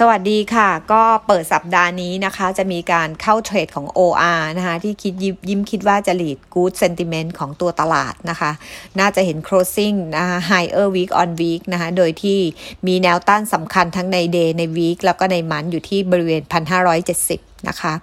สวัสดีค่ะ ก็เปิดสัปดาห์นี้นะคะ จะมีการเข้าเทรดของ OR นะคะ ที่คิดยิ้มยิ้มคิดว่าจะ lead good sentiment ของตัวตลาดนะคะ น่าจะเห็น closing นะคะ higher week on week นะคะ โดยที่มีแนวต้านสำคัญทั้งใน day ใน week แล้วก็ใน month อยู่ที่บริเวณ 1,570 นะคะ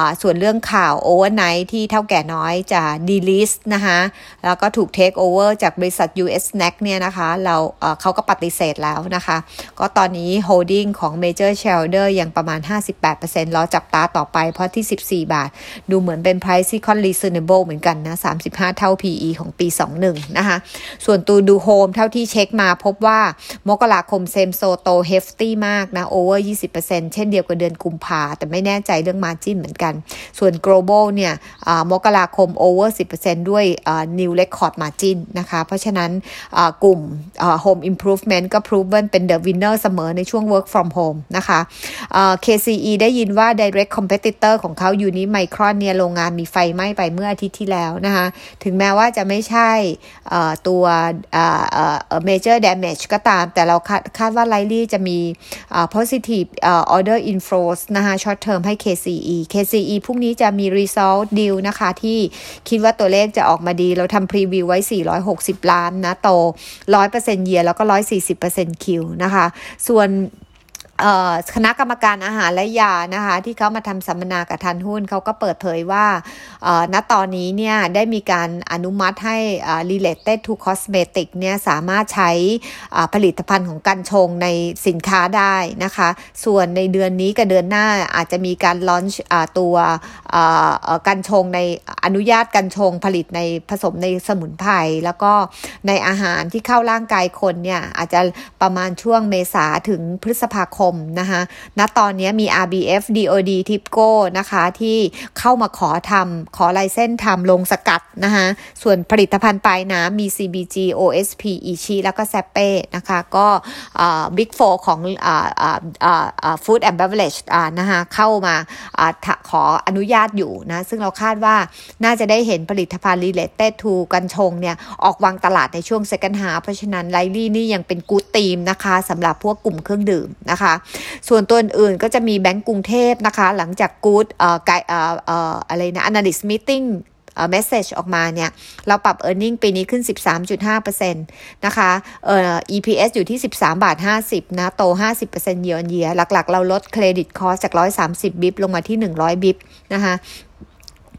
ะส่วนเรื่องข่าว overnight ที่เถ้าแก่น้อยจะ delist นะคะแล้วก็ถูกเทคโอเวอร์จากบริษัท US Snack เนี่ยนะคะเราเขาก็ปฏิเสธแล้วนะคะ ก็ตอนนี้ holding ของ Major Shareholder ยังประมาณ 58%รอจับตาต่อไปเพราะที่ 14 บาท ดูเหมือนเป็น price ที่ค่อน reasonable เหมือนกันนะ 35 เท่า PE ของปี 21 นะคะ ส่วนตัว DOHOME เท่าที่เช็คมาพบว่ามกราคม same-store โต hefty มากนะ over 20%เช่นเดียวกับเดือนกุมภาแต่ไม่แน่ใจเรื่อง margin เหมือนกัน ส่วน global เนี่ยมกราคม over 10%ด้วย new record margin นะคะ เพราะฉะนั้นกลุ่ม home improvement ก็ proven เป็น the winner เสมอในช่วง work from home นะคะ KCE ได้ยินว่า direct competitor ของเขาอยู่นิไมครอนเนี่ยโรงงานมีไฟไหม้ไปเมื่ออาทิตย์ที่แล้วนะคะ ถึงแม้ว่าจะไม่ใช่ตัว major damage ก็ตาม แต่เราคาดว่าไลลี่จะมี positive order inflows นะคะ short term ให้ KCE KCE พรุ่งนี้จะมี result deal นะคะที่คิดว่าตัวเลขจะออกมาดี เราทำ preview ไว้ 460 ล้านนะโต 100%เยียแล้วก็ 140%คิวนะคะ ส่วน คณะกรรมการอาหารและยานะคะที่เขามาทำสัมมนากับทันหุ้นเขาก็เปิดเผยว่าณตอนนี้เนี่ยได้มีการอนุมัติให้ related to cosmetic เนี่ยสามารถใช้ผลิตภัณฑ์ของกันชงในสินค้าได้นะคะ ส่วนในเดือนนี้กับเดือนหน้าอาจจะมีการลอนช์ตัวกันชงในอนุญาตกันชงผลิตในผสมในสมุนไพรแล้วก็ในอาหารที่เข้าร่างกายคนเนี่ยอาจจะประมาณช่วงเมษาถึงพฤษภาคมนะคะณตอนนี้มี RBF DOD TIPCO นะคะที่เข้ามาขอทำขอลายเส้นทำลงสกัด นะคะส่วนผลิตภัณฑ์ปลายน้ำมี CBG OSP อีชีแล้วก็แซเป้นะคะก็บิ๊กโฟของ Food and Beverage นะคะเข้ามาขออนุญาตอยู่นะซึ่งเราคาดว่าน่าจะได้เห็นผลิตภัณฑ์ related to กันชงเนี่ยออกวางตลาดในช่วง second half เพราะฉะนั้นไลลี่นี่ยังเป็นกู๊ดทีมนะคะสำหรับพวกกลุ่มเครื่องดื่มนะคะ ส่วนตัวอื่นก็จะมีแบงก์กรุงเทพนะคะ หลังจากกู๊ดไกเอ่อเอ่ออะไรนะ analyst meeting เอ่อ message ออกมาเนี่ย เราปรับ e a r n i n g ปีนี้ขึ้น 13.5%นะคะเอ่อ EPS อยู่ที่ 13 บาท 50 นะ โต 50% year on year หลักๆ เราลด credit cost จาก 130 bip ลงมาที่ 100 bip นะคะ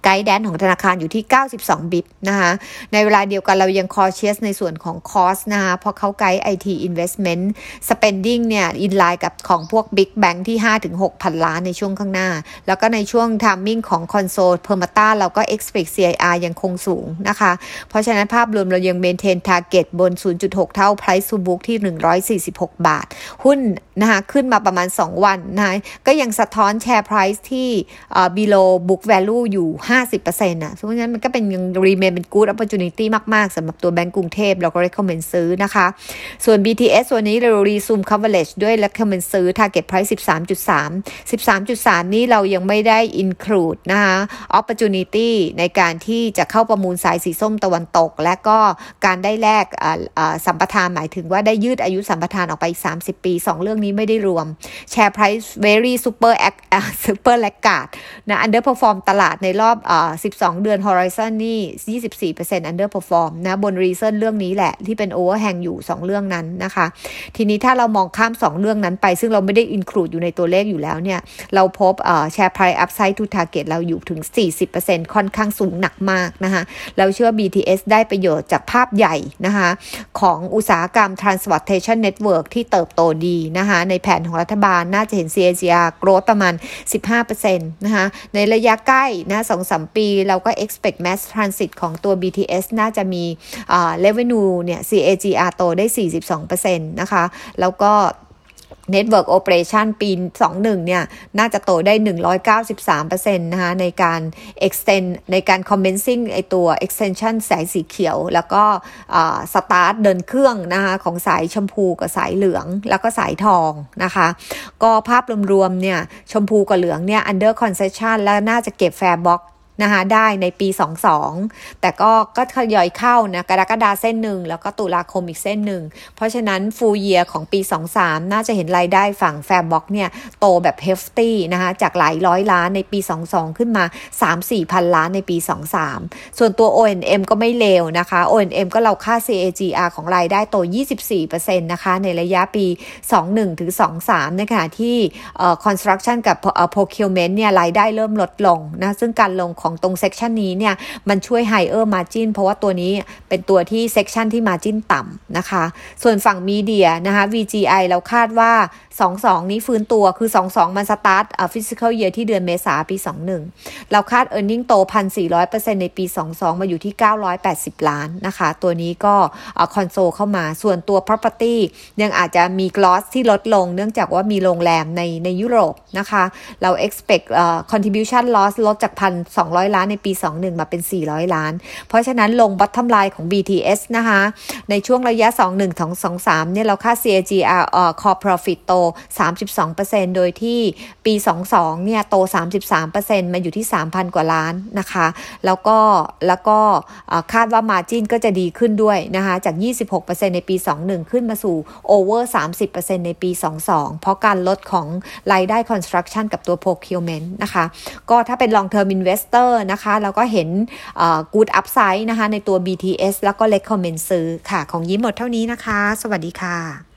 guidance ของธนาคารอยู่ที่ 92 bip นะคะในเวลาเดียวกันเรายัง cautious ในส่วนของ cost นะคะเพราะเขา guide IT Investment Spending เนี่ย inline กับของพวก Big Bank ที่ 5-6 พันล้านในช่วงข้างหน้า แล้วก็ในช่วง Timing ของ Console p e r m a t a เราก็ expect CIR ยังคงสูงนะคะ เพราะฉะนั้นภาพรวมเรายัง maintain target บน 0.6 เท่า price to book ที่ 146 บาท หุ้นนะคะขึ้นมาประมาณ 2 วันนะก็ยังสะท้อนแชร์ price ที่ below book value อยู่50%นะเพราะงั้นมันก็เป็นยังรีเมนเป็นกู๊ดอ p p o r t u n i t y มาก ๆสำหรับตัวแบงก์กรุงเทพเราก็ recommend ซื้อนะคะ ส่วน BTS วันนี้เรา resume coverage ด้วย recommend ซื้อ target price 13.3 13.3 นี้เรายังไม่ได้ include นะคะ opportunity ในการที่จะเข้าประมูลสายสีส้มตะวันตก และก็การได้แลกสัมปทานหมายถึงว่าได้ยืดอายุสัมปทานออกไปอีก 30 ปี 2 เรื่องนี้ไม่ได้รวม share price very super super l a g g a r d นะ underperform ตลาดในรอบ12 เดือน Horizon นี่ 24% underperform นะบน reason เรื่องนี้แหละ ที่เป็น overhang อยู่ 2 เรื่องนั้นนะคะ ทีนี้ถ้าเรามองข้าม 2 เรื่องนั้นไป ซึ่งเราไม่ได้ include อยู่ในตัวเลขอยู่แล้วเนี่ย เราพบ share price upside to target เราอยู่ถึง 40%ค่อนข้างสูงหนักมากนะคะเราเชื่อ BTS ได้ประโยชน์จากภาพใหญ่นะคะของอุตสาหกรรม transportation network ที่เติบโตดีนะคะในแผนของรัฐบาลน่าจะเห็น CAGR growth ประมาณ 15%นะคะในระยะใกล้นะ2-3ปี เราก็ expect mass transit ของตัว BTS น่าจะมี revenue เนี่ย CAGR โตได้ 42%นะคะ แล้วก็ Network Operation ปี 21 เนี่ย น่าจะโตได้ 193%นะคะในการ extend ในการ commencing ไอตัว extension สายสีเขียว แล้วก็ start เดินเครื่องนะคะของสายชมพูกับสายเหลืองแล้วก็สายทองนะคะ ก็ภาพรวมๆเนี่ย ชมพูกับเหลืองเนี่ย under concession แล้วน่าจะเก็บ fair box นะคะได้ในปี 22 แต่ก็ก็ทยอยเข้านะกรกฎาเส้นหนึ่งแล้วก็ตุลาคมอีกเส้นหนึ่ง เพราะฉะนั้น full year ของปี 23 น่าจะเห็นรายได้ฝั่ง farebox เนี่ยโตแบบ hefty นะคะจากหลายร้อยล้านในปี 22 ขึ้นมา 3-4 พันล้านในปี 23 ส่วนตัว O&M ก็ไม่เลวนะคะ O&M ก็เราค่า CAGR ของรายได้โต 24%นะคะในระยะปี 21ถึง23 นะคะที่ construction กับ procurement เนี่ยรายได้เริ่มลดลงนะซึ่งการลงของตรง section นี้เนี่ยมันช่วย higher margin เพราะว่าตัวนี้เป็นตัวที่ section ที่ margin ต่ำนะคะ ส่วนฝั่ง media นะคะ VGI เราคาดว่า 22 นี้ฟื้นตัวคือ 22 มัน start fiscal year ที่เดือนเมษาปี 21 เราคาด e a r n i n g โต 1,400%ในปี 22 มาอยู่ที่ 980 ล้านนะคะ ตัวนี้ก็คอนโซลเข้ามาส่วนตัว property ยังอาจจะมี loss ที่ลดลง เนื่องจากว่ามีโรงแรมในในยุโรปนะคะ เรา expect uh, contribution loss ลดจาก200 ล้านในปี 21 มาเป็น 400 ล้าน เพราะฉะนั้นลง bottom line ของ BTS นะคะ ในช่วงระยะ 21ถึง23 เนี่ยเราค่า CAGR uh, core profit โต 32%โดยที่ปี 22 เนี่ยโต 33%มาอยู่ที่ 3,000 กว่าล้านนะคะ แล้วก็แล้วก็คาดว่า margin ก็จะดีขึ้นด้วยนะคะจาก 26%ในปี 21 ขึ้นมาสู่ over 30%ในปี 22 เพราะการลดของรายได้ construction กับตัว procurement นะคะ ก็ถ้าเป็น long term investor นะคะเราก็เห็นกูดอัพไซด์นะคะในตัว BTS แล้วก็ recommend ซื้อค่ะ ของยิ้มหมดเท่านี้นะคะ สวัสดีค่ะ